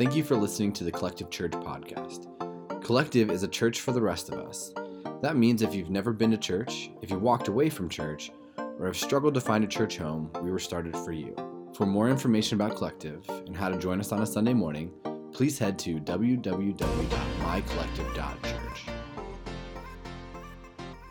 Thank you for listening to the Collective Church podcast. Collective is a church for the rest of us. That means if you've never been to church, if you walked away from church, or have struggled to find a church home, we were started for you. For more information about Collective and how to join us on a Sunday morning, please head to www.mycollective.church.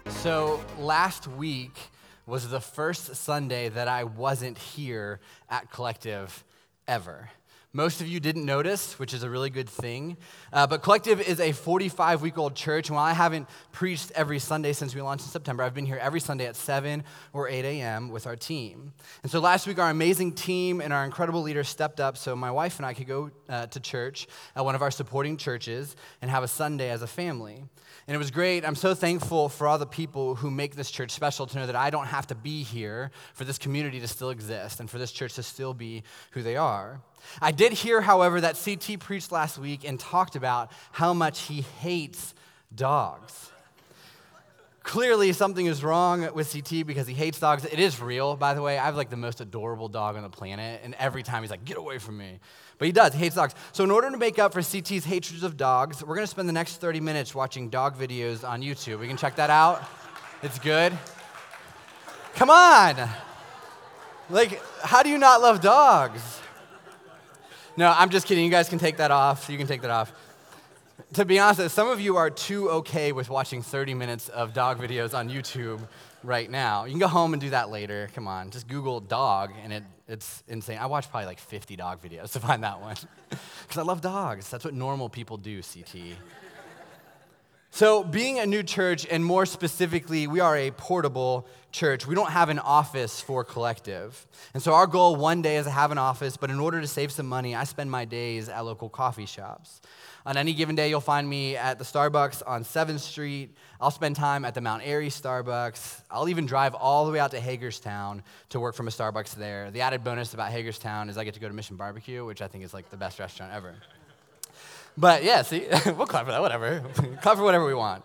So last week was the first Sunday that I wasn't here at Collective ever. Most of you didn't notice, which is a really good thing. Uh, but Collective is a 45 week old church. And while I haven't preached every Sunday since we launched in September, I've been here every Sunday at 7 or 8 a.m. with our team. And so last week, our amazing team and our incredible leaders stepped up so my wife and I could go uh, to church at one of our supporting churches and have a Sunday as a family. And it was great. I'm so thankful for all the people who make this church special to know that I don't have to be here for this community to still exist and for this church to still be who they are. I did hear, however, that CT preached last week and talked about how much he hates dogs. Clearly, something is wrong with CT because he hates dogs. It is real, by the way. I have like the most adorable dog on the planet, and every time he's like, get away from me. But he does, he hates dogs. So, in order to make up for CT's hatred of dogs, we're gonna spend the next 30 minutes watching dog videos on YouTube. We can check that out. It's good. Come on. Like, how do you not love dogs? No, I'm just kidding. You guys can take that off. You can take that off. To be honest, some of you are too okay with watching 30 minutes of dog videos on YouTube right now. You can go home and do that later. Come on, just Google dog, and it, it's insane. I watched probably like 50 dog videos to find that one because I love dogs. That's what normal people do, CT. So, being a new church, and more specifically, we are a portable church. We don't have an office for collective. And so, our goal one day is to have an office, but in order to save some money, I spend my days at local coffee shops. On any given day, you'll find me at the Starbucks on 7th Street. I'll spend time at the Mount Airy Starbucks. I'll even drive all the way out to Hagerstown to work from a Starbucks there. The added bonus about Hagerstown is I get to go to Mission Barbecue, which I think is like the best restaurant ever. But yeah, see, we'll clap for that, whatever. clap for whatever we want.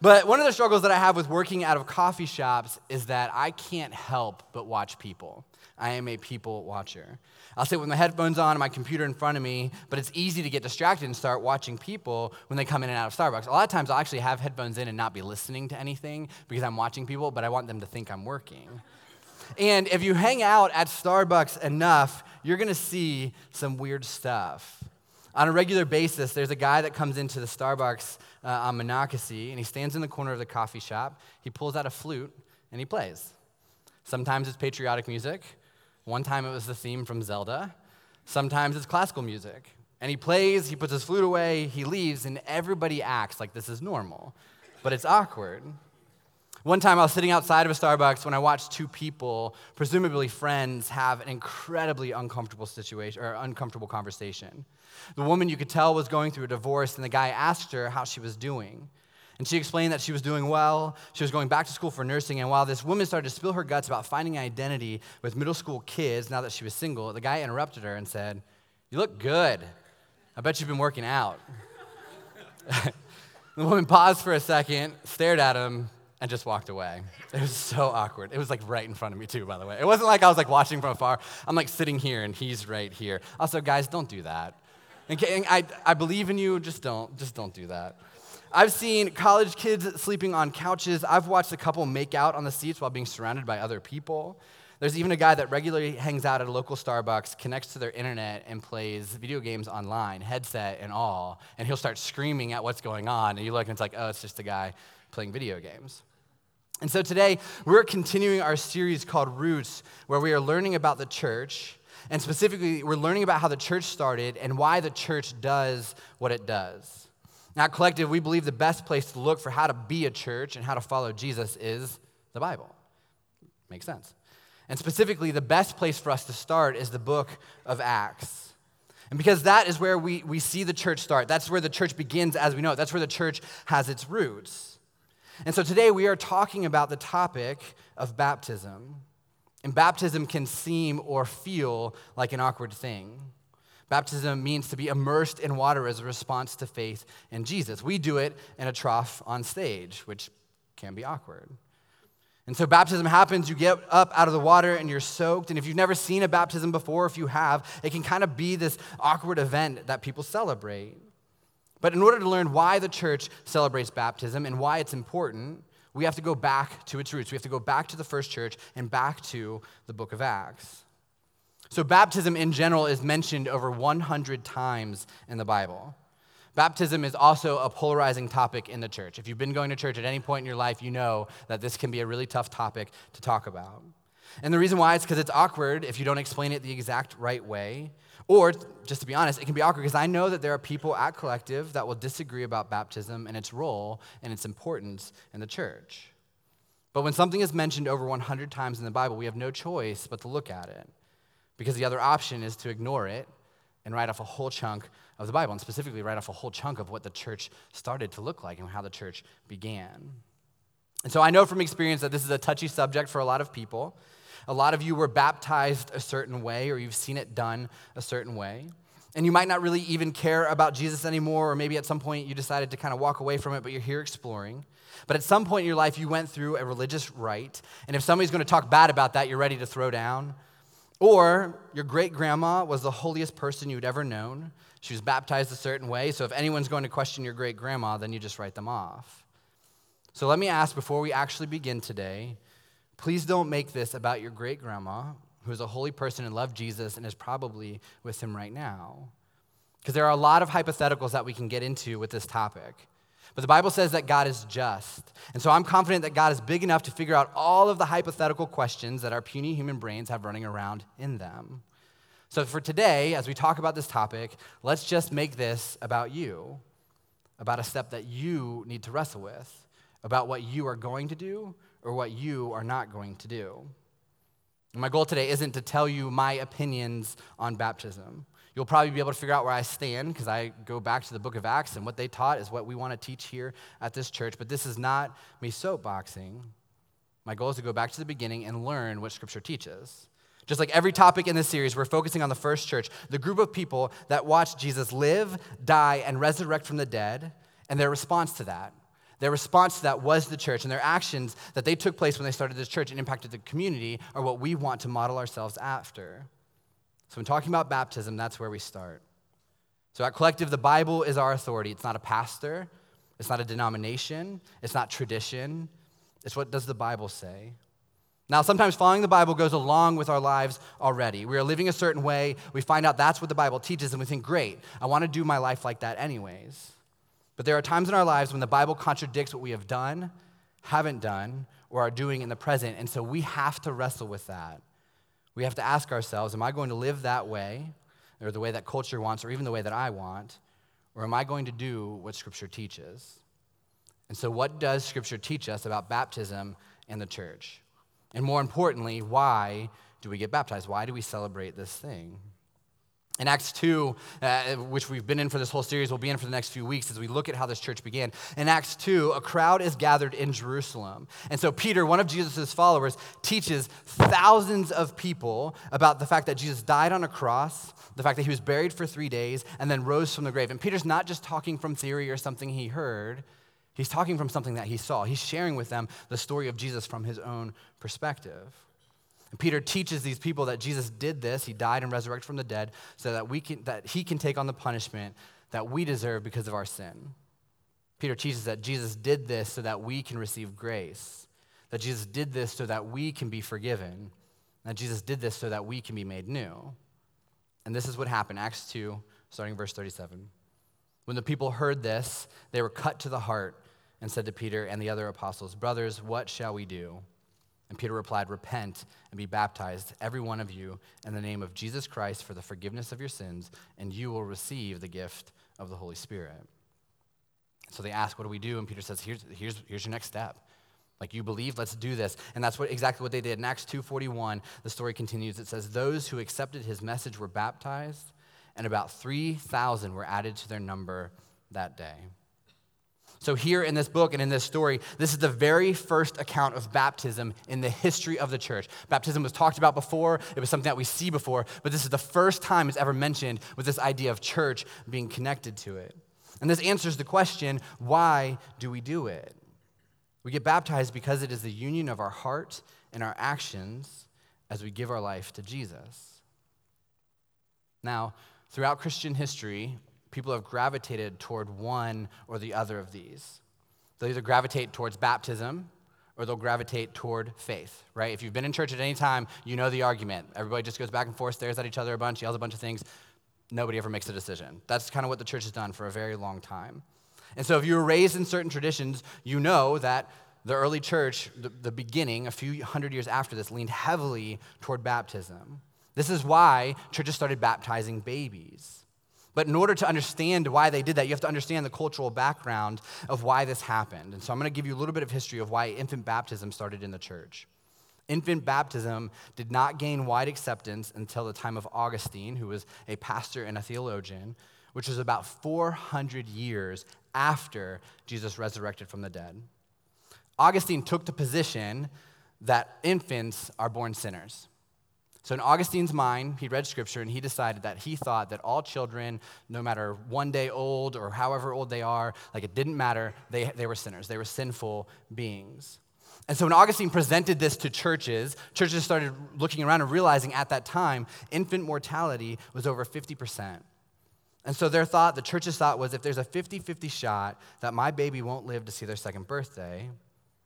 But one of the struggles that I have with working out of coffee shops is that I can't help but watch people. I am a people watcher. I'll sit with my headphones on and my computer in front of me, but it's easy to get distracted and start watching people when they come in and out of Starbucks. A lot of times I'll actually have headphones in and not be listening to anything because I'm watching people, but I want them to think I'm working. And if you hang out at Starbucks enough, you're gonna see some weird stuff. On a regular basis, there's a guy that comes into the Starbucks uh, on Monocacy, and he stands in the corner of the coffee shop. He pulls out a flute and he plays. Sometimes it's patriotic music. One time it was the theme from Zelda. Sometimes it's classical music. And he plays, he puts his flute away, he leaves, and everybody acts like this is normal. But it's awkward. One time I was sitting outside of a Starbucks when I watched two people, presumably friends, have an incredibly uncomfortable situation or uncomfortable conversation. The woman you could tell was going through a divorce, and the guy asked her how she was doing. And she explained that she was doing well. She was going back to school for nursing. And while this woman started to spill her guts about finding identity with middle school kids now that she was single, the guy interrupted her and said, You look good. I bet you've been working out. the woman paused for a second, stared at him, and just walked away. It was so awkward. It was like right in front of me, too, by the way. It wasn't like I was like watching from afar. I'm like sitting here and he's right here. Also, guys, don't do that. I, I believe in you, just don't, just don't do that. I've seen college kids sleeping on couches. I've watched a couple make out on the seats while being surrounded by other people. There's even a guy that regularly hangs out at a local Starbucks, connects to their internet, and plays video games online, headset and all. And he'll start screaming at what's going on. And you look and it's like, oh, it's just a guy playing video games. And so today, we're continuing our series called Roots, where we are learning about the church. And specifically, we're learning about how the church started and why the church does what it does. Now, Collective, we believe the best place to look for how to be a church and how to follow Jesus is the Bible. Makes sense. And specifically, the best place for us to start is the book of Acts. And because that is where we, we see the church start, that's where the church begins as we know it, that's where the church has its roots. And so today we are talking about the topic of baptism. And baptism can seem or feel like an awkward thing. Baptism means to be immersed in water as a response to faith in Jesus. We do it in a trough on stage, which can be awkward. And so baptism happens, you get up out of the water and you're soaked. And if you've never seen a baptism before, if you have, it can kind of be this awkward event that people celebrate. But in order to learn why the church celebrates baptism and why it's important, we have to go back to its roots. We have to go back to the first church and back to the book of Acts. So, baptism in general is mentioned over 100 times in the Bible. Baptism is also a polarizing topic in the church. If you've been going to church at any point in your life, you know that this can be a really tough topic to talk about. And the reason why is because it's awkward if you don't explain it the exact right way. Or, just to be honest, it can be awkward because I know that there are people at Collective that will disagree about baptism and its role and its importance in the church. But when something is mentioned over 100 times in the Bible, we have no choice but to look at it because the other option is to ignore it and write off a whole chunk of the Bible, and specifically write off a whole chunk of what the church started to look like and how the church began. And so I know from experience that this is a touchy subject for a lot of people. A lot of you were baptized a certain way, or you've seen it done a certain way. And you might not really even care about Jesus anymore, or maybe at some point you decided to kind of walk away from it, but you're here exploring. But at some point in your life, you went through a religious rite, and if somebody's going to talk bad about that, you're ready to throw down. Or your great grandma was the holiest person you'd ever known. She was baptized a certain way, so if anyone's going to question your great grandma, then you just write them off. So let me ask before we actually begin today please don't make this about your great grandma, who's a holy person and loved Jesus and is probably with him right now. Because there are a lot of hypotheticals that we can get into with this topic. But the Bible says that God is just. And so I'm confident that God is big enough to figure out all of the hypothetical questions that our puny human brains have running around in them. So for today, as we talk about this topic, let's just make this about you, about a step that you need to wrestle with, about what you are going to do or what you are not going to do. My goal today isn't to tell you my opinions on baptism. You'll probably be able to figure out where I stand because I go back to the book of Acts, and what they taught is what we want to teach here at this church. But this is not me soapboxing. My goal is to go back to the beginning and learn what Scripture teaches. Just like every topic in this series, we're focusing on the first church, the group of people that watched Jesus live, die, and resurrect from the dead, and their response to that. Their response to that was the church, and their actions that they took place when they started this church and impacted the community are what we want to model ourselves after. So, when talking about baptism, that's where we start. So, at Collective, the Bible is our authority. It's not a pastor, it's not a denomination, it's not tradition. It's what does the Bible say? Now, sometimes following the Bible goes along with our lives already. We are living a certain way, we find out that's what the Bible teaches, and we think, great, I want to do my life like that anyways. But there are times in our lives when the Bible contradicts what we have done, haven't done, or are doing in the present, and so we have to wrestle with that. We have to ask ourselves Am I going to live that way, or the way that culture wants, or even the way that I want? Or am I going to do what Scripture teaches? And so, what does Scripture teach us about baptism and the church? And more importantly, why do we get baptized? Why do we celebrate this thing? In Acts 2, uh, which we've been in for this whole series, we'll be in for the next few weeks as we look at how this church began. In Acts 2, a crowd is gathered in Jerusalem. And so Peter, one of Jesus' followers, teaches thousands of people about the fact that Jesus died on a cross, the fact that he was buried for three days, and then rose from the grave. And Peter's not just talking from theory or something he heard, he's talking from something that he saw. He's sharing with them the story of Jesus from his own perspective. And Peter teaches these people that Jesus did this, he died and resurrected from the dead, so that, we can, that he can take on the punishment that we deserve because of our sin. Peter teaches that Jesus did this so that we can receive grace, that Jesus did this so that we can be forgiven, that Jesus did this so that we can be made new. And this is what happened, Acts 2, starting verse 37. When the people heard this, they were cut to the heart and said to Peter and the other apostles, Brothers, what shall we do? And Peter replied, Repent and be baptized, every one of you, in the name of Jesus Christ for the forgiveness of your sins, and you will receive the gift of the Holy Spirit. So they ask, What do we do? And Peter says, Here's, here's, here's your next step. Like you believe, let's do this. And that's what exactly what they did. In Acts 2:41, the story continues. It says, Those who accepted his message were baptized, and about 3,000 were added to their number that day. So, here in this book and in this story, this is the very first account of baptism in the history of the church. Baptism was talked about before, it was something that we see before, but this is the first time it's ever mentioned with this idea of church being connected to it. And this answers the question why do we do it? We get baptized because it is the union of our heart and our actions as we give our life to Jesus. Now, throughout Christian history, people have gravitated toward one or the other of these. They'll either gravitate towards baptism or they'll gravitate toward faith, right? If you've been in church at any time, you know the argument. Everybody just goes back and forth, stares at each other a bunch, yells a bunch of things. Nobody ever makes a decision. That's kind of what the church has done for a very long time. And so if you were raised in certain traditions, you know that the early church, the, the beginning, a few hundred years after this, leaned heavily toward baptism. This is why churches started baptizing babies. But in order to understand why they did that, you have to understand the cultural background of why this happened. And so I'm going to give you a little bit of history of why infant baptism started in the church. Infant baptism did not gain wide acceptance until the time of Augustine, who was a pastor and a theologian, which was about 400 years after Jesus resurrected from the dead. Augustine took the position that infants are born sinners. So, in Augustine's mind, he read scripture and he decided that he thought that all children, no matter one day old or however old they are, like it didn't matter, they, they were sinners. They were sinful beings. And so, when Augustine presented this to churches, churches started looking around and realizing at that time infant mortality was over 50%. And so, their thought, the church's thought was if there's a 50 50 shot that my baby won't live to see their second birthday,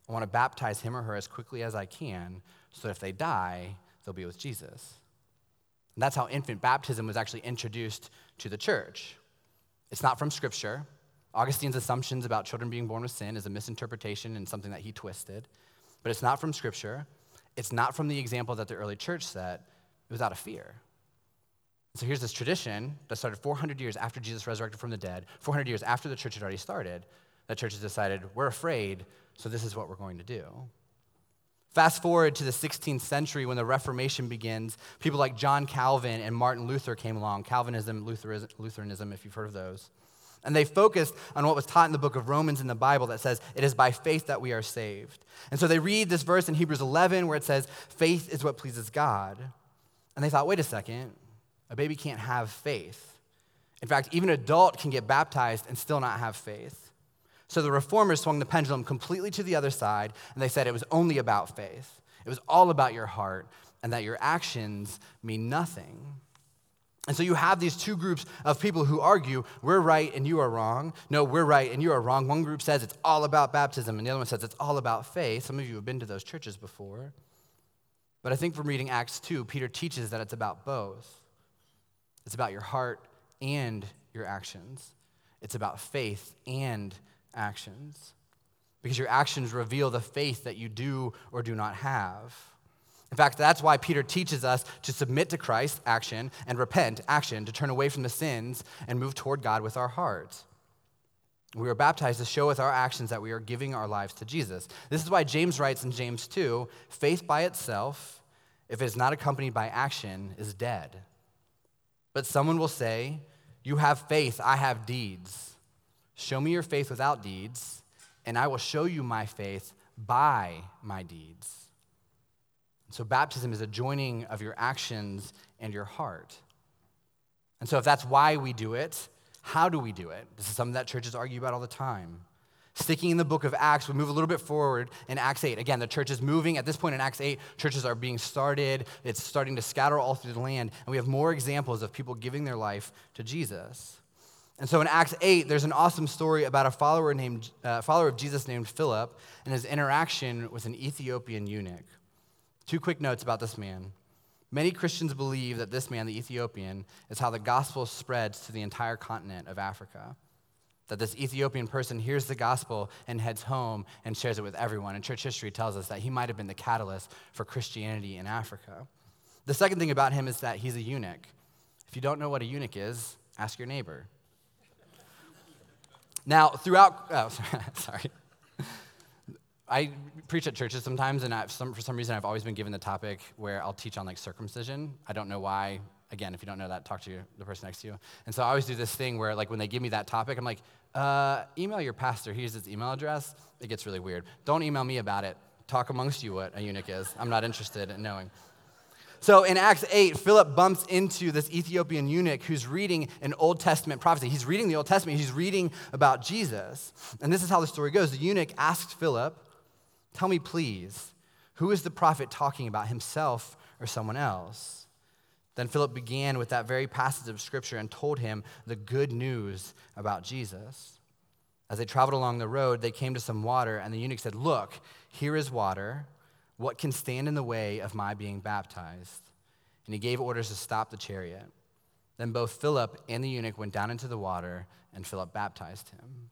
I want to baptize him or her as quickly as I can so that if they die, they'll be with Jesus. And that's how infant baptism was actually introduced to the church. It's not from Scripture. Augustine's assumptions about children being born with sin is a misinterpretation and something that he twisted. But it's not from Scripture. It's not from the example that the early church set. It was out of fear. So here's this tradition that started 400 years after Jesus resurrected from the dead, 400 years after the church had already started, that has decided, we're afraid, so this is what we're going to do. Fast forward to the 16th century when the Reformation begins, people like John Calvin and Martin Luther came along, Calvinism, Lutheranism, if you've heard of those. And they focused on what was taught in the book of Romans in the Bible that says, it is by faith that we are saved. And so they read this verse in Hebrews 11 where it says, faith is what pleases God. And they thought, wait a second, a baby can't have faith. In fact, even an adult can get baptized and still not have faith. So the reformers swung the pendulum completely to the other side, and they said it was only about faith. It was all about your heart, and that your actions mean nothing. And so you have these two groups of people who argue, we're right and you are wrong. No, we're right and you are wrong. One group says it's all about baptism, and the other one says it's all about faith. Some of you have been to those churches before. But I think from reading Acts 2, Peter teaches that it's about both. It's about your heart and your actions. It's about faith and actions because your actions reveal the faith that you do or do not have. In fact, that's why Peter teaches us to submit to Christ, action, and repent, action, to turn away from the sins and move toward God with our hearts. We are baptized to show with our actions that we are giving our lives to Jesus. This is why James writes in James 2 faith by itself, if it is not accompanied by action, is dead. But someone will say, You have faith, I have deeds. Show me your faith without deeds, and I will show you my faith by my deeds. So, baptism is a joining of your actions and your heart. And so, if that's why we do it, how do we do it? This is something that churches argue about all the time. Sticking in the book of Acts, we move a little bit forward in Acts 8. Again, the church is moving. At this point in Acts 8, churches are being started. It's starting to scatter all through the land. And we have more examples of people giving their life to Jesus. And so in Acts 8, there's an awesome story about a follower, named, uh, follower of Jesus named Philip and his interaction with an Ethiopian eunuch. Two quick notes about this man. Many Christians believe that this man, the Ethiopian, is how the gospel spreads to the entire continent of Africa. That this Ethiopian person hears the gospel and heads home and shares it with everyone. And church history tells us that he might have been the catalyst for Christianity in Africa. The second thing about him is that he's a eunuch. If you don't know what a eunuch is, ask your neighbor. Now, throughout, oh, sorry. I preach at churches sometimes, and some, for some reason, I've always been given the topic where I'll teach on like circumcision. I don't know why. Again, if you don't know that, talk to the person next to you. And so I always do this thing where, like, when they give me that topic, I'm like, uh, email your pastor. Here's his email address. It gets really weird. Don't email me about it. Talk amongst you what a eunuch is. I'm not interested in knowing. So in Acts 8, Philip bumps into this Ethiopian eunuch who's reading an Old Testament prophecy. He's reading the Old Testament, he's reading about Jesus. And this is how the story goes. The eunuch asked Philip, Tell me, please, who is the prophet talking about, himself or someone else? Then Philip began with that very passage of scripture and told him the good news about Jesus. As they traveled along the road, they came to some water, and the eunuch said, Look, here is water. What can stand in the way of my being baptized? And he gave orders to stop the chariot. Then both Philip and the eunuch went down into the water, and Philip baptized him.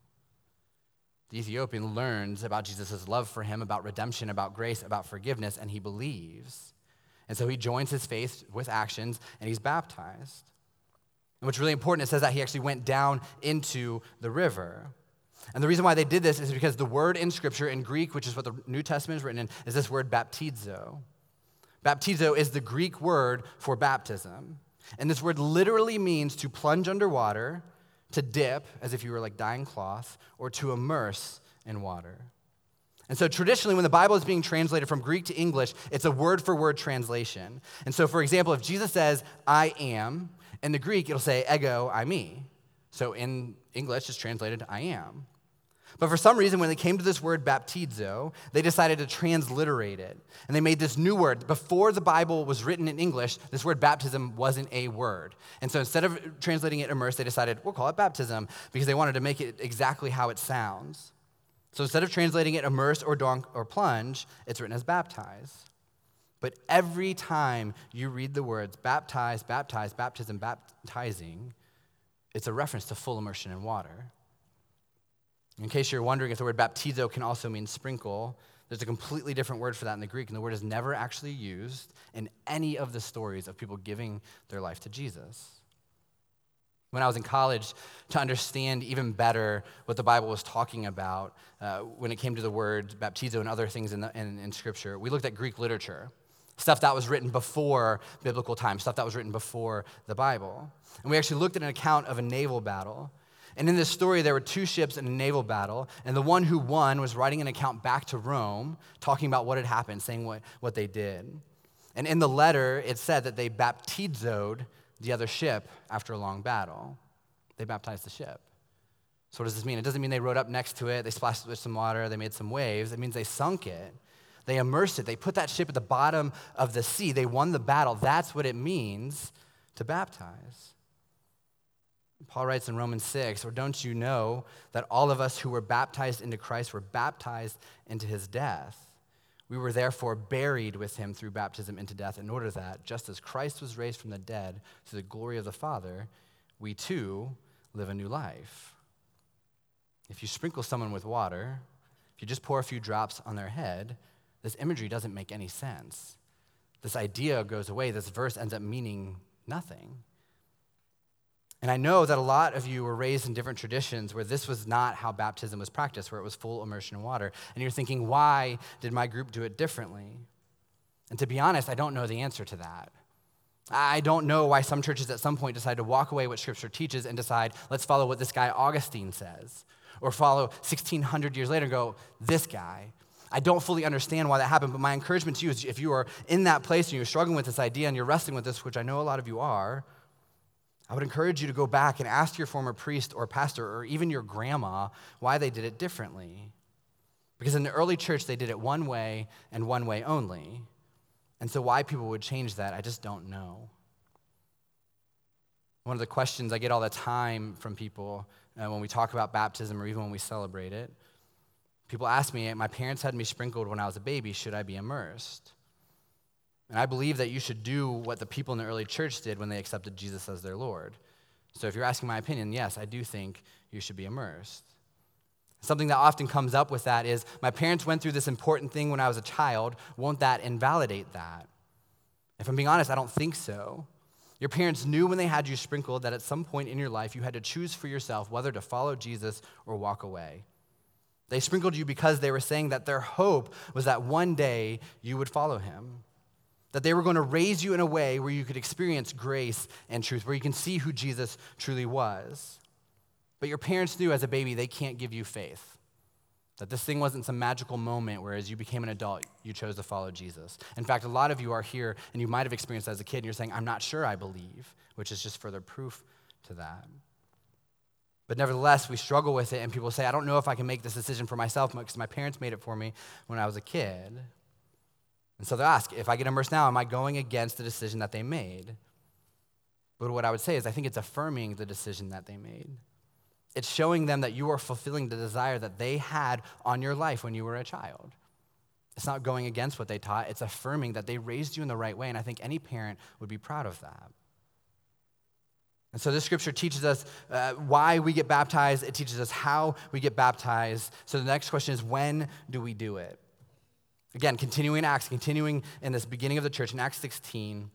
The Ethiopian learns about Jesus' love for him, about redemption, about grace, about forgiveness, and he believes. And so he joins his faith with actions and he's baptized. And what's really important, it says that he actually went down into the river. And the reason why they did this is because the word in Scripture in Greek, which is what the New Testament is written in, is this word baptizo. Baptizo is the Greek word for baptism. And this word literally means to plunge underwater to dip, as if you were like dyeing cloth, or to immerse in water. And so, traditionally, when the Bible is being translated from Greek to English, it's a word for word translation. And so, for example, if Jesus says, I am, in the Greek, it'll say, ego, I me. So, in English, it's translated, I am. But for some reason, when they came to this word baptizo, they decided to transliterate it. And they made this new word. Before the Bible was written in English, this word baptism wasn't a word. And so instead of translating it immerse, they decided, we'll call it baptism because they wanted to make it exactly how it sounds. So instead of translating it immerse or dunk or plunge, it's written as baptize. But every time you read the words baptize, baptize, baptism, baptizing, it's a reference to full immersion in water. In case you're wondering if the word baptizo can also mean sprinkle, there's a completely different word for that in the Greek, and the word is never actually used in any of the stories of people giving their life to Jesus. When I was in college, to understand even better what the Bible was talking about uh, when it came to the word baptizo and other things in, the, in, in Scripture, we looked at Greek literature stuff that was written before biblical times, stuff that was written before the Bible. And we actually looked at an account of a naval battle and in this story, there were two ships in a naval battle, and the one who won was writing an account back to Rome, talking about what had happened, saying what, what they did. And in the letter, it said that they baptizoed the other ship after a long battle. They baptized the ship. So, what does this mean? It doesn't mean they rode up next to it, they splashed it with some water, they made some waves. It means they sunk it. They immersed it. They put that ship at the bottom of the sea. They won the battle. That's what it means to baptize. Paul writes in Romans 6, or don't you know that all of us who were baptized into Christ were baptized into his death? We were therefore buried with him through baptism into death, in order that, just as Christ was raised from the dead through the glory of the Father, we too live a new life. If you sprinkle someone with water, if you just pour a few drops on their head, this imagery doesn't make any sense. This idea goes away. This verse ends up meaning nothing. And I know that a lot of you were raised in different traditions where this was not how baptism was practiced, where it was full immersion in water. And you're thinking, why did my group do it differently? And to be honest, I don't know the answer to that. I don't know why some churches at some point decide to walk away what Scripture teaches and decide, let's follow what this guy Augustine says, or follow 1600 years later and go, this guy. I don't fully understand why that happened, but my encouragement to you is if you are in that place and you're struggling with this idea and you're wrestling with this, which I know a lot of you are, I would encourage you to go back and ask your former priest or pastor or even your grandma why they did it differently. Because in the early church, they did it one way and one way only. And so, why people would change that, I just don't know. One of the questions I get all the time from people uh, when we talk about baptism or even when we celebrate it people ask me, My parents had me sprinkled when I was a baby, should I be immersed? And I believe that you should do what the people in the early church did when they accepted Jesus as their Lord. So if you're asking my opinion, yes, I do think you should be immersed. Something that often comes up with that is my parents went through this important thing when I was a child. Won't that invalidate that? If I'm being honest, I don't think so. Your parents knew when they had you sprinkled that at some point in your life you had to choose for yourself whether to follow Jesus or walk away. They sprinkled you because they were saying that their hope was that one day you would follow him that they were going to raise you in a way where you could experience grace and truth, where you can see who Jesus truly was. But your parents knew as a baby they can't give you faith. That this thing wasn't some magical moment where, as you became an adult, you chose to follow Jesus. In fact, a lot of you are here and you might have experienced as a kid, and you're saying, I'm not sure I believe, which is just further proof to that. But nevertheless, we struggle with it, and people say, I don't know if I can make this decision for myself because my parents made it for me when I was a kid. And so they ask, if I get immersed now, am I going against the decision that they made? But what I would say is, I think it's affirming the decision that they made. It's showing them that you are fulfilling the desire that they had on your life when you were a child. It's not going against what they taught, it's affirming that they raised you in the right way. And I think any parent would be proud of that. And so this scripture teaches us uh, why we get baptized, it teaches us how we get baptized. So the next question is when do we do it? Again, continuing Acts, continuing in this beginning of the church in Acts 16,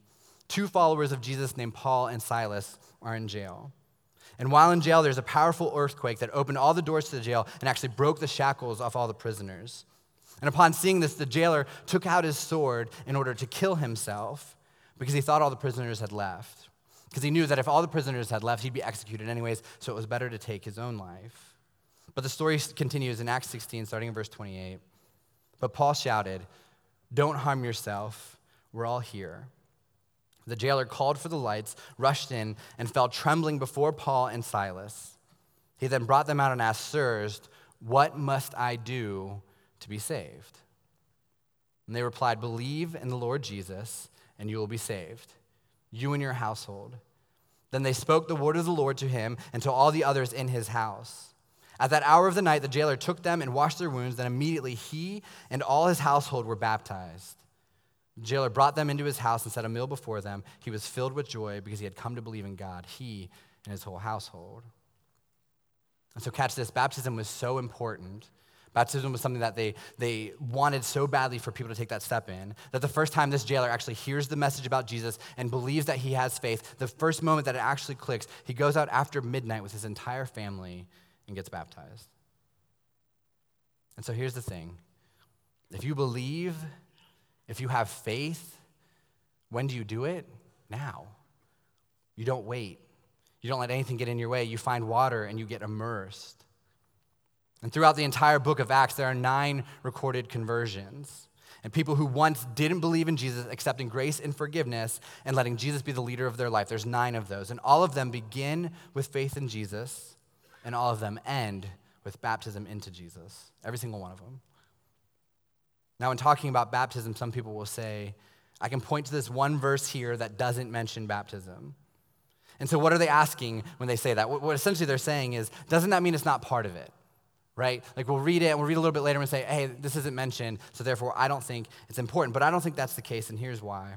two followers of Jesus named Paul and Silas are in jail. And while in jail, there's a powerful earthquake that opened all the doors to the jail and actually broke the shackles off all the prisoners. And upon seeing this, the jailer took out his sword in order to kill himself because he thought all the prisoners had left because he knew that if all the prisoners had left, he'd be executed anyways, so it was better to take his own life. But the story continues in Acts 16, starting in verse 28. But Paul shouted, Don't harm yourself, we're all here. The jailer called for the lights, rushed in, and fell trembling before Paul and Silas. He then brought them out and asked, Sirs, what must I do to be saved? And they replied, Believe in the Lord Jesus, and you will be saved you and your household. Then they spoke the word of the Lord to him and to all the others in his house. At that hour of the night, the jailer took them and washed their wounds. Then immediately he and all his household were baptized. The jailer brought them into his house and set a meal before them. He was filled with joy because he had come to believe in God, he and his whole household. And so, catch this baptism was so important Baptism was something that they, they wanted so badly for people to take that step in that the first time this jailer actually hears the message about Jesus and believes that he has faith, the first moment that it actually clicks, he goes out after midnight with his entire family and gets baptized. And so here's the thing if you believe, if you have faith, when do you do it? Now. You don't wait. You don't let anything get in your way. You find water and you get immersed. And throughout the entire book of Acts, there are nine recorded conversions. And people who once didn't believe in Jesus, accepting grace and forgiveness and letting Jesus be the leader of their life. There's nine of those. And all of them begin with faith in Jesus, and all of them end with baptism into Jesus. Every single one of them. Now, in talking about baptism, some people will say, I can point to this one verse here that doesn't mention baptism. And so, what are they asking when they say that? What essentially they're saying is, doesn't that mean it's not part of it? right? Like we'll read it and we'll read a little bit later and say, hey, this isn't mentioned, so therefore I don't think it's important. But I don't think that's the case, and here's why.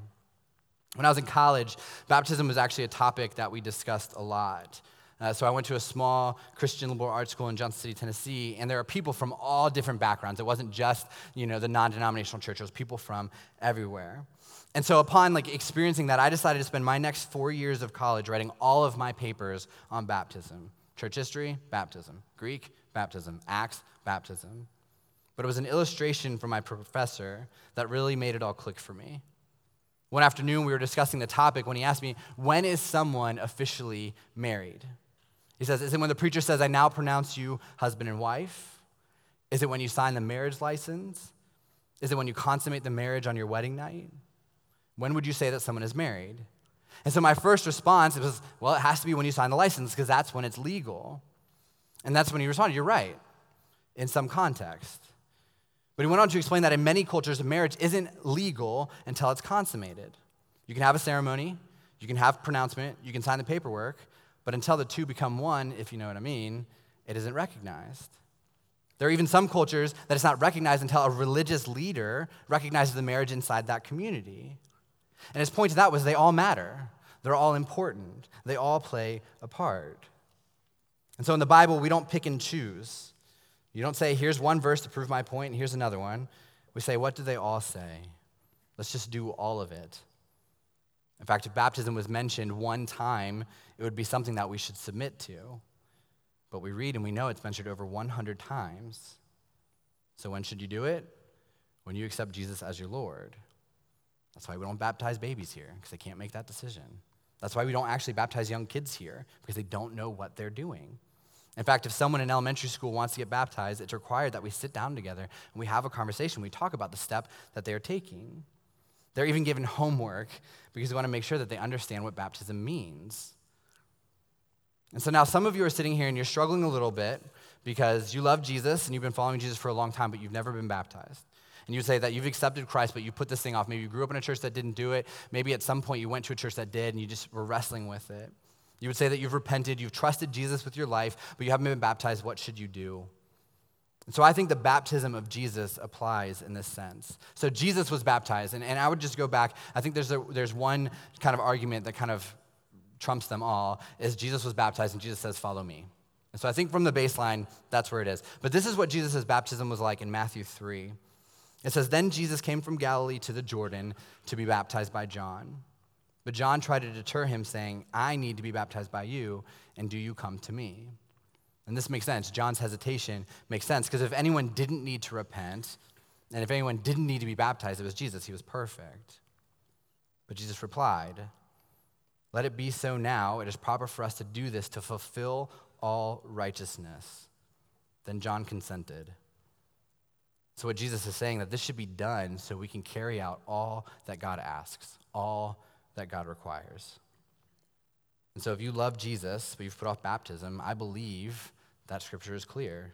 When I was in college, baptism was actually a topic that we discussed a lot. Uh, so I went to a small Christian liberal arts school in Johnson City, Tennessee, and there are people from all different backgrounds. It wasn't just, you know, the non-denominational church. It was people from everywhere. And so upon like experiencing that, I decided to spend my next four years of college writing all of my papers on baptism. Church history, baptism. Greek, baptism. Acts, baptism. But it was an illustration from my professor that really made it all click for me. One afternoon, we were discussing the topic when he asked me, When is someone officially married? He says, Is it when the preacher says, I now pronounce you husband and wife? Is it when you sign the marriage license? Is it when you consummate the marriage on your wedding night? When would you say that someone is married? And so my first response was, Well, it has to be when you sign the license because that's when it's legal. And that's when he responded, You're right, in some context. But he went on to explain that in many cultures, marriage isn't legal until it's consummated. You can have a ceremony, you can have pronouncement, you can sign the paperwork, but until the two become one, if you know what I mean, it isn't recognized. There are even some cultures that it's not recognized until a religious leader recognizes the marriage inside that community. And his point to that was they all matter. They're all important. They all play a part. And so in the Bible, we don't pick and choose. You don't say, here's one verse to prove my point, and here's another one. We say, what do they all say? Let's just do all of it. In fact, baptism was mentioned one time, it would be something that we should submit to. But we read and we know it's mentioned over 100 times. So when should you do it? When you accept Jesus as your Lord. That's why we don't baptize babies here, because they can't make that decision. That's why we don't actually baptize young kids here, because they don't know what they're doing. In fact, if someone in elementary school wants to get baptized, it's required that we sit down together and we have a conversation. We talk about the step that they are taking. They're even given homework because we want to make sure that they understand what baptism means. And so now some of you are sitting here and you're struggling a little bit because you love Jesus and you've been following Jesus for a long time, but you've never been baptized. And you say that you've accepted Christ, but you put this thing off. Maybe you grew up in a church that didn't do it. Maybe at some point you went to a church that did and you just were wrestling with it. You would say that you've repented, you've trusted Jesus with your life, but you haven't been baptized. What should you do? And so I think the baptism of Jesus applies in this sense. So Jesus was baptized, and, and I would just go back. I think there's, a, there's one kind of argument that kind of trumps them all is Jesus was baptized, and Jesus says, Follow me. And so I think from the baseline, that's where it is. But this is what Jesus' baptism was like in Matthew 3. It says, Then Jesus came from Galilee to the Jordan to be baptized by John. But John tried to deter him, saying, I need to be baptized by you, and do you come to me? And this makes sense. John's hesitation makes sense because if anyone didn't need to repent, and if anyone didn't need to be baptized, it was Jesus. He was perfect. But Jesus replied, Let it be so now. It is proper for us to do this to fulfill all righteousness. Then John consented. So, what Jesus is saying that this should be done so we can carry out all that God asks, all that God requires. And so, if you love Jesus, but you've put off baptism, I believe that scripture is clear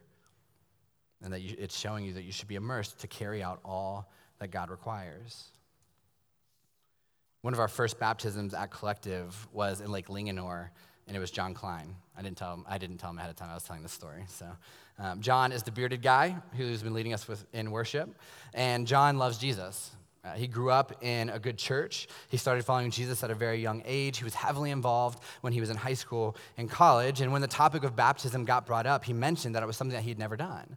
and that you, it's showing you that you should be immersed to carry out all that God requires. One of our first baptisms at Collective was in Lake Linganore, and it was John Klein. I didn't tell him, I didn't tell him ahead of time I was telling this story. So, um, John is the bearded guy who's been leading us with, in worship, and John loves Jesus. Uh, he grew up in a good church. He started following Jesus at a very young age. He was heavily involved when he was in high school and college. And when the topic of baptism got brought up, he mentioned that it was something that he'd never done.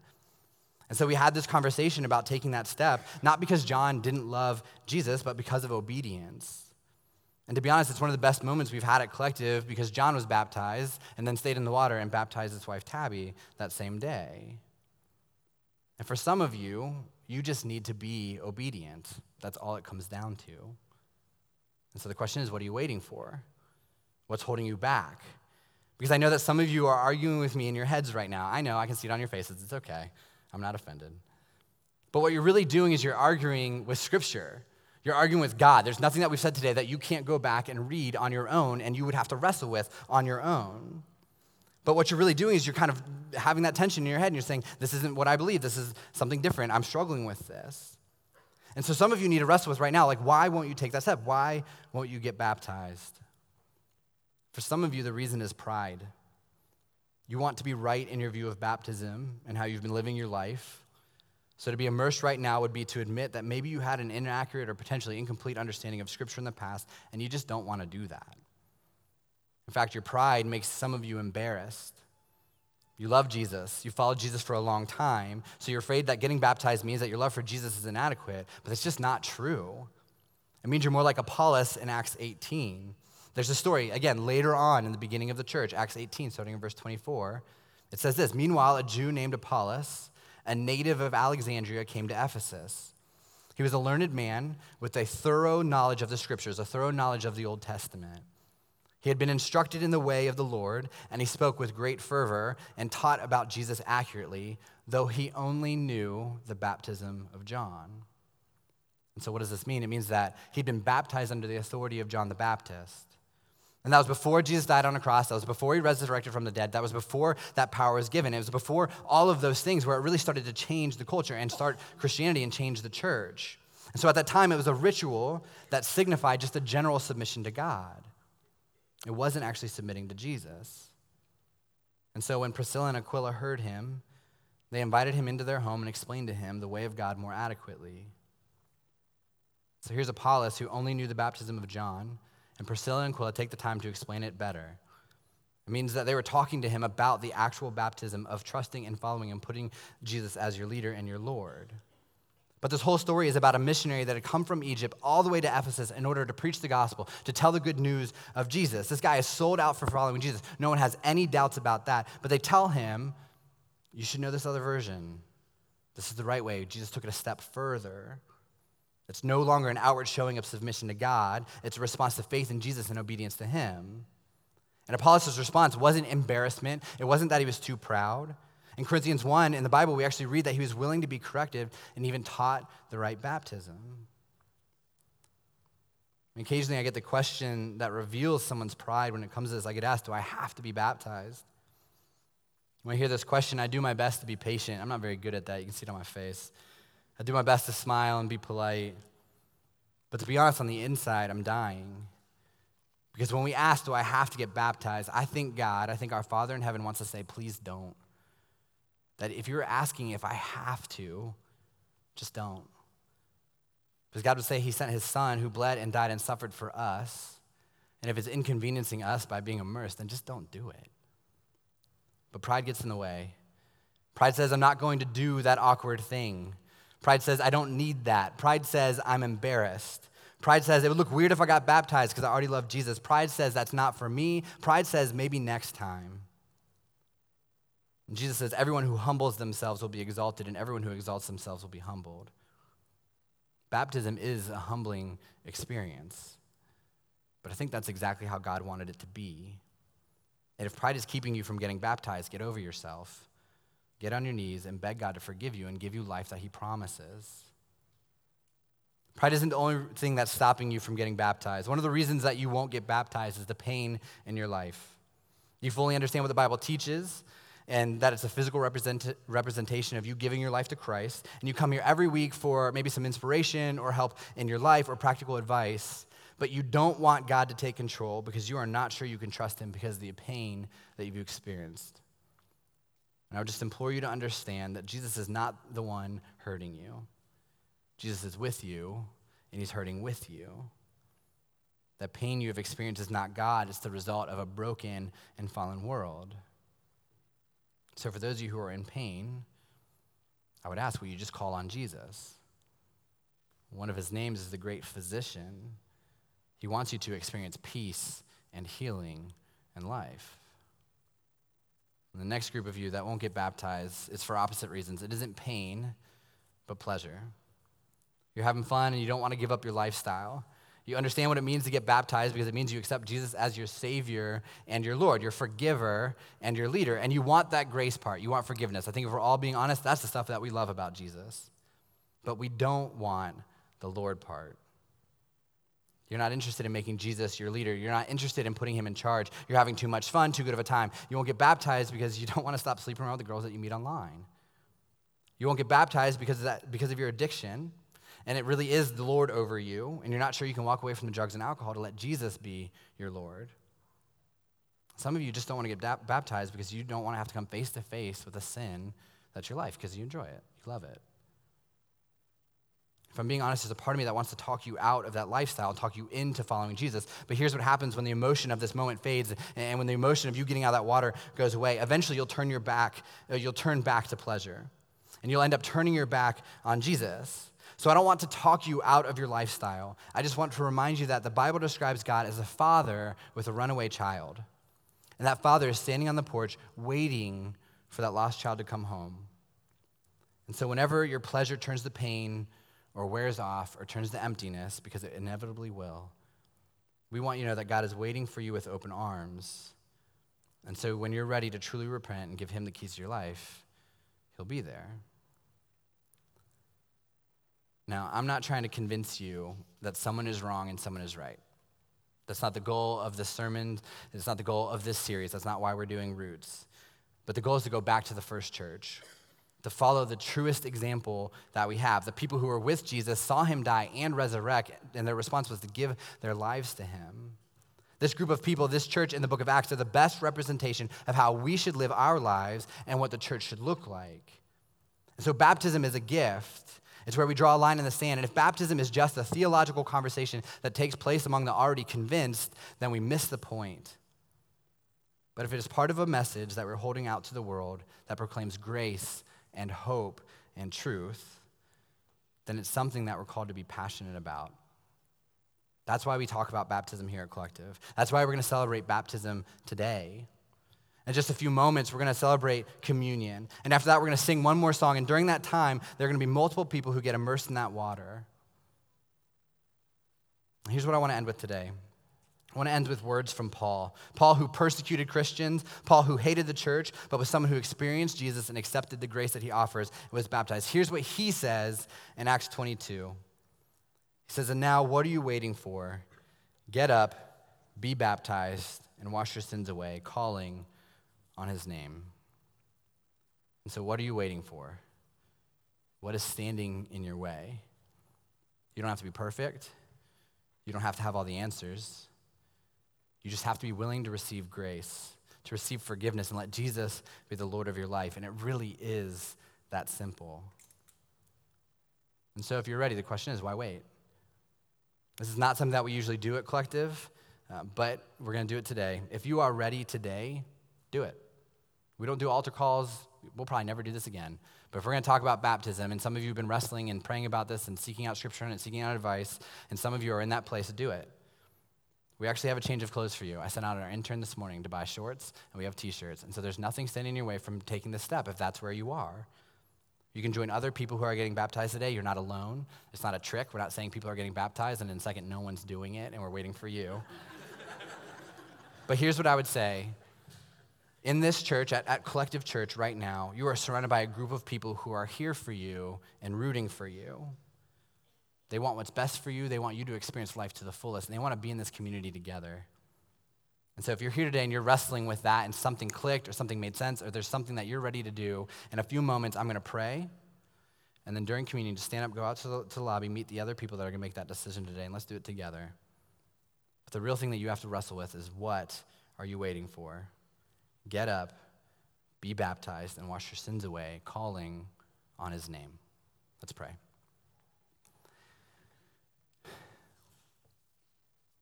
And so we had this conversation about taking that step, not because John didn't love Jesus, but because of obedience. And to be honest, it's one of the best moments we've had at Collective because John was baptized and then stayed in the water and baptized his wife Tabby that same day. And for some of you, you just need to be obedient. That's all it comes down to. And so the question is what are you waiting for? What's holding you back? Because I know that some of you are arguing with me in your heads right now. I know, I can see it on your faces. It's okay. I'm not offended. But what you're really doing is you're arguing with Scripture. You're arguing with God. There's nothing that we've said today that you can't go back and read on your own and you would have to wrestle with on your own. But what you're really doing is you're kind of having that tension in your head and you're saying, This isn't what I believe. This is something different. I'm struggling with this. And so some of you need to wrestle with right now, like, why won't you take that step? Why won't you get baptized? For some of you, the reason is pride. You want to be right in your view of baptism and how you've been living your life. So to be immersed right now would be to admit that maybe you had an inaccurate or potentially incomplete understanding of Scripture in the past, and you just don't want to do that. In fact, your pride makes some of you embarrassed. You love Jesus. You followed Jesus for a long time. So you're afraid that getting baptized means that your love for Jesus is inadequate, but it's just not true. It means you're more like Apollos in Acts 18. There's a story, again, later on in the beginning of the church, Acts 18, starting in verse 24. It says this Meanwhile, a Jew named Apollos, a native of Alexandria, came to Ephesus. He was a learned man with a thorough knowledge of the scriptures, a thorough knowledge of the Old Testament. He had been instructed in the way of the Lord, and he spoke with great fervor and taught about Jesus accurately, though he only knew the baptism of John. And so, what does this mean? It means that he'd been baptized under the authority of John the Baptist. And that was before Jesus died on a cross. That was before he resurrected from the dead. That was before that power was given. It was before all of those things where it really started to change the culture and start Christianity and change the church. And so at that time, it was a ritual that signified just a general submission to God. It wasn't actually submitting to Jesus. And so when Priscilla and Aquila heard him, they invited him into their home and explained to him the way of God more adequately. So here's Apollos, who only knew the baptism of John, and Priscilla and Aquila take the time to explain it better. It means that they were talking to him about the actual baptism of trusting and following and putting Jesus as your leader and your Lord. But this whole story is about a missionary that had come from Egypt all the way to Ephesus in order to preach the gospel, to tell the good news of Jesus. This guy is sold out for following Jesus. No one has any doubts about that. But they tell him, you should know this other version. This is the right way. Jesus took it a step further. It's no longer an outward showing of submission to God, it's a response to faith in Jesus and obedience to Him. And Apollos' response wasn't embarrassment, it wasn't that he was too proud. In Corinthians 1, in the Bible, we actually read that he was willing to be corrected and even taught the right baptism. occasionally I get the question that reveals someone's pride when it comes to this. I get asked, Do I have to be baptized? When I hear this question, I do my best to be patient. I'm not very good at that. You can see it on my face. I do my best to smile and be polite. But to be honest, on the inside, I'm dying. Because when we ask, Do I have to get baptized? I think God, I think our Father in heaven wants to say, Please don't. That if you're asking if I have to, just don't. Because God would say He sent His Son who bled and died and suffered for us. And if it's inconveniencing us by being immersed, then just don't do it. But pride gets in the way. Pride says, I'm not going to do that awkward thing. Pride says, I don't need that. Pride says, I'm embarrassed. Pride says, it would look weird if I got baptized because I already love Jesus. Pride says, that's not for me. Pride says, maybe next time. And Jesus says, everyone who humbles themselves will be exalted, and everyone who exalts themselves will be humbled. Baptism is a humbling experience. But I think that's exactly how God wanted it to be. And if pride is keeping you from getting baptized, get over yourself. Get on your knees and beg God to forgive you and give you life that He promises. Pride isn't the only thing that's stopping you from getting baptized. One of the reasons that you won't get baptized is the pain in your life. You fully understand what the Bible teaches, and that it's a physical represent- representation of you giving your life to Christ. And you come here every week for maybe some inspiration or help in your life or practical advice, but you don't want God to take control because you are not sure you can trust Him because of the pain that you've experienced. And I would just implore you to understand that Jesus is not the one hurting you. Jesus is with you, and He's hurting with you. That pain you have experienced is not God, it's the result of a broken and fallen world. So, for those of you who are in pain, I would ask, will you just call on Jesus? One of his names is the great physician. He wants you to experience peace and healing and life. And the next group of you that won't get baptized is for opposite reasons. It isn't pain, but pleasure. You're having fun and you don't want to give up your lifestyle. You understand what it means to get baptized because it means you accept Jesus as your Savior and your Lord, your forgiver and your leader. And you want that grace part. You want forgiveness. I think if we're all being honest, that's the stuff that we love about Jesus. But we don't want the Lord part. You're not interested in making Jesus your leader. You're not interested in putting him in charge. You're having too much fun, too good of a time. You won't get baptized because you don't want to stop sleeping around with the girls that you meet online. You won't get baptized because of, that, because of your addiction and it really is the Lord over you, and you're not sure you can walk away from the drugs and alcohol to let Jesus be your Lord. Some of you just don't want to get baptized because you don't want to have to come face to face with a sin that's your life because you enjoy it, you love it. If I'm being honest, there's a part of me that wants to talk you out of that lifestyle and talk you into following Jesus. But here's what happens when the emotion of this moment fades and when the emotion of you getting out of that water goes away. Eventually, you'll turn your back, uh, you'll turn back to pleasure. And you'll end up turning your back on Jesus. So I don't want to talk you out of your lifestyle. I just want to remind you that the Bible describes God as a father with a runaway child. And that father is standing on the porch waiting for that lost child to come home. And so whenever your pleasure turns to pain or wears off or turns to emptiness, because it inevitably will, we want you to know that God is waiting for you with open arms. And so when you're ready to truly repent and give him the keys to your life, he'll be there. Now, I'm not trying to convince you that someone is wrong and someone is right. That's not the goal of this sermon. It's not the goal of this series. That's not why we're doing Roots. But the goal is to go back to the first church, to follow the truest example that we have. The people who were with Jesus saw him die and resurrect, and their response was to give their lives to him. This group of people, this church in the book of Acts, are the best representation of how we should live our lives and what the church should look like. And so, baptism is a gift. It's where we draw a line in the sand. And if baptism is just a theological conversation that takes place among the already convinced, then we miss the point. But if it is part of a message that we're holding out to the world that proclaims grace and hope and truth, then it's something that we're called to be passionate about. That's why we talk about baptism here at Collective. That's why we're going to celebrate baptism today. In just a few moments, we're going to celebrate communion. And after that, we're going to sing one more song. And during that time, there are going to be multiple people who get immersed in that water. Here's what I want to end with today. I want to end with words from Paul. Paul, who persecuted Christians, Paul, who hated the church, but was someone who experienced Jesus and accepted the grace that he offers and was baptized. Here's what he says in Acts 22. He says, And now, what are you waiting for? Get up, be baptized, and wash your sins away, calling on his name. And so, what are you waiting for? What is standing in your way? You don't have to be perfect. You don't have to have all the answers. You just have to be willing to receive grace, to receive forgiveness, and let Jesus be the Lord of your life. And it really is that simple. And so, if you're ready, the question is why wait? This is not something that we usually do at Collective, uh, but we're going to do it today. If you are ready today, do it. We don't do altar calls. We'll probably never do this again. But if we're going to talk about baptism, and some of you have been wrestling and praying about this and seeking out scripture and seeking out advice, and some of you are in that place to do it. We actually have a change of clothes for you. I sent out our intern this morning to buy shorts, and we have t shirts. And so there's nothing standing in your way from taking this step if that's where you are. You can join other people who are getting baptized today. You're not alone. It's not a trick. We're not saying people are getting baptized, and in a second, no one's doing it, and we're waiting for you. but here's what I would say in this church, at, at Collective Church right now, you are surrounded by a group of people who are here for you and rooting for you. They want what's best for you. They want you to experience life to the fullest, and they want to be in this community together. And so, if you're here today and you're wrestling with that and something clicked or something made sense or there's something that you're ready to do, in a few moments, I'm going to pray. And then during communion, just stand up, go out to the, to the lobby, meet the other people that are going to make that decision today, and let's do it together. But the real thing that you have to wrestle with is what are you waiting for? Get up, be baptized, and wash your sins away, calling on his name. Let's pray.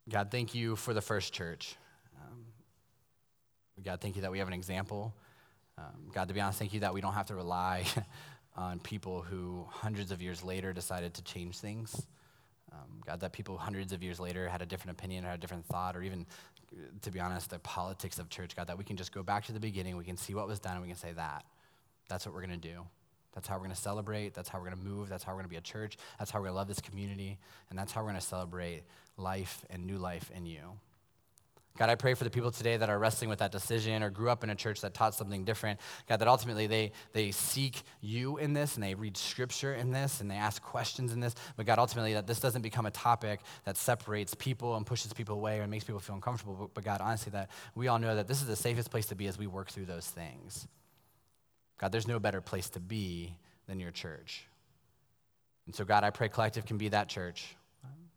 God, thank you for the first church. Um, God, thank you that we have an example. Um, God, to be honest, thank you that we don't have to rely on people who hundreds of years later decided to change things. Um, God, that people hundreds of years later had a different opinion or had a different thought or even to be honest, the politics of church, God, that we can just go back to the beginning, we can see what was done, and we can say that. That's what we're going to do. That's how we're going to celebrate. That's how we're going to move. That's how we're going to be a church. That's how we're going to love this community. And that's how we're going to celebrate life and new life in you. God, I pray for the people today that are wrestling with that decision or grew up in a church that taught something different. God, that ultimately they, they seek you in this and they read scripture in this and they ask questions in this. But God, ultimately, that this doesn't become a topic that separates people and pushes people away or makes people feel uncomfortable. But, but God, honestly, that we all know that this is the safest place to be as we work through those things. God, there's no better place to be than your church. And so, God, I pray Collective can be that church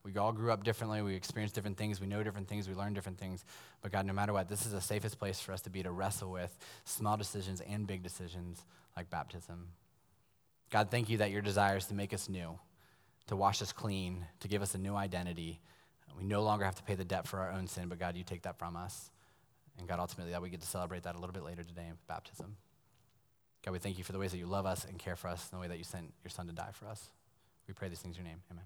we all grew up differently. We experienced different things. We know different things. We learn different things. But God, no matter what, this is the safest place for us to be to wrestle with small decisions and big decisions like baptism. God, thank you that your desire is to make us new, to wash us clean, to give us a new identity. We no longer have to pay the debt for our own sin, but God, you take that from us. And God, ultimately, that we get to celebrate that a little bit later today in baptism. God, we thank you for the ways that you love us and care for us and the way that you sent your son to die for us. We pray these things in your name. Amen.